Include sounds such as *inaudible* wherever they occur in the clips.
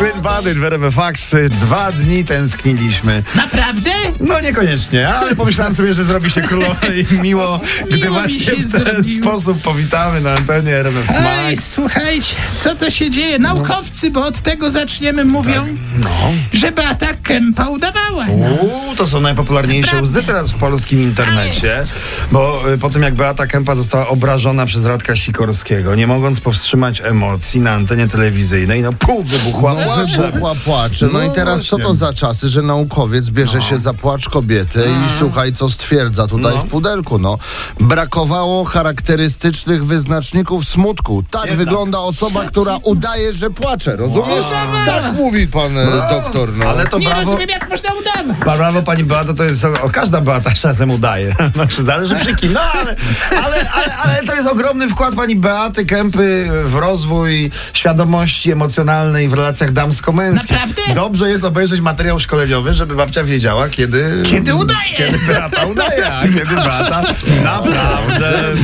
Clean Bandit w RMF Max. Dwa dni tęskniliśmy. Naprawdę? No niekoniecznie, ale pomyślałem sobie, że zrobi się królowej miło, gdy Miło mi właśnie w ten zrobiło. sposób powitamy na antenie RMF Ej, Max. słuchajcie, co to się dzieje? Naukowcy, bo od tego zaczniemy, mówią, No. że Beata Kępa udawała. Uuu, to są najpopularniejsze Naprawdę. łzy teraz w polskim internecie, bo y, po tym jak Beata Kępa została obrażona przez Radka Sikorskiego, nie mogąc powstrzymać emocji na antenie telewizyjnej, no pół wybuchła No. Wybuchła płacze. No, No i teraz co właśnie. to za czasy, że naukowiec bierze się za płacz kobiety i słuchaj, co stwierdza tutaj No. w pudelku. No. Brakowało charakterystycznych wyznaczników smutku. Tak Jednak. wygląda osoba, która udaje, że płacze. Rozumiesz? Wow. Tak mówi pan e, doktor. No. Ale to Nie brawo, rozumiem, jak można udawać. brawo pani Beata, to jest, o, każda Beata *laughs* czasem udaje. *laughs* Znaczy zależy przy kim, no ale, ale, ale, ale to jest ogromny wkład pani Beaty Kępy w rozwój świadomości emocjonalnej w relacjach damsko-męskich. Naprawdę? Dobrze jest obejrzeć materiał szkoleniowy, żeby babcia wiedziała, kiedy... Kiedy udaje. Kiedy Beata udaje, a kiedy Beata *laughs* naprawdę,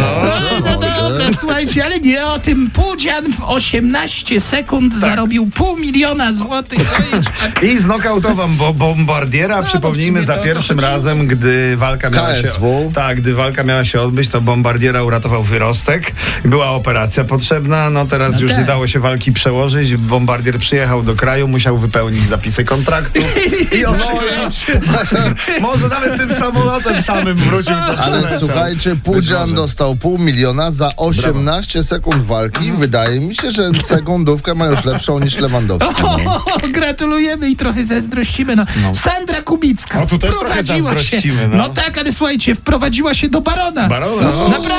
słuchajcie, ale nie o tym. Pudzian w 18 sekund Tak. zarobił pół miliona złotych. *laughs* I znokautował bo bombardiera, No, przypomnijmy, za to- pierwszym razem, gdy walka miała się... KSW. Tak, gdy walka miała się odbyć, to bombardiera uratował wyrostek. Była operacja potrzebna, no teraz No już tak. nie dało się walki przełożyć. Bombardier przyjechał do kraju, musiał wypełnić zapisy kontraktu *laughs* i No, oczywiście... *laughs* Może nawet tym samolotem samym wrócił. co Ale słuchajcie, Pudzian dostał pół miliona za 18 sekund walki. Wydaje mi się, że sekundówkę ma już lepszą niż Lewandowski. No. *laughs* O, gratulujemy i trochę zazdrościmy. No. Sandra Kubicka. O, tu też wprowadziła się. no. No tak, ale słuchajcie, wprowadziła się do barona. Barona? O, Naprawdę.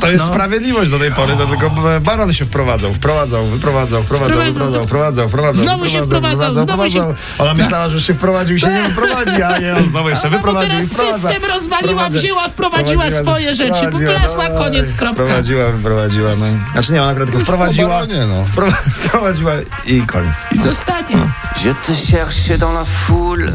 To jest No. sprawiedliwość do tej pory, do tego baron się wprowadzał, wprowadzał, wyprowadzał, wprowadzał, Wprowadzał. wyprowadzał, wprowadzał, wprowadzał. Znowu się wprowadzał, znowu wprowadzał. Ona myślała, że się wprowadził, się nie *laughs* wyprowadzi, a nie, on znowu jeszcze No bo wyprowadził teraz i system rozwaliła, wzięła, wprowadziła swoje rzeczy, poplasła, koniec, kropka. Wprowadziła, wyprowadziła, no. Znaczy nie, ona akurat tylko wprowadziła, no. wpro- *laughs* wprowadziła i koniec. I zostanie. Je te cherchais dans la foule,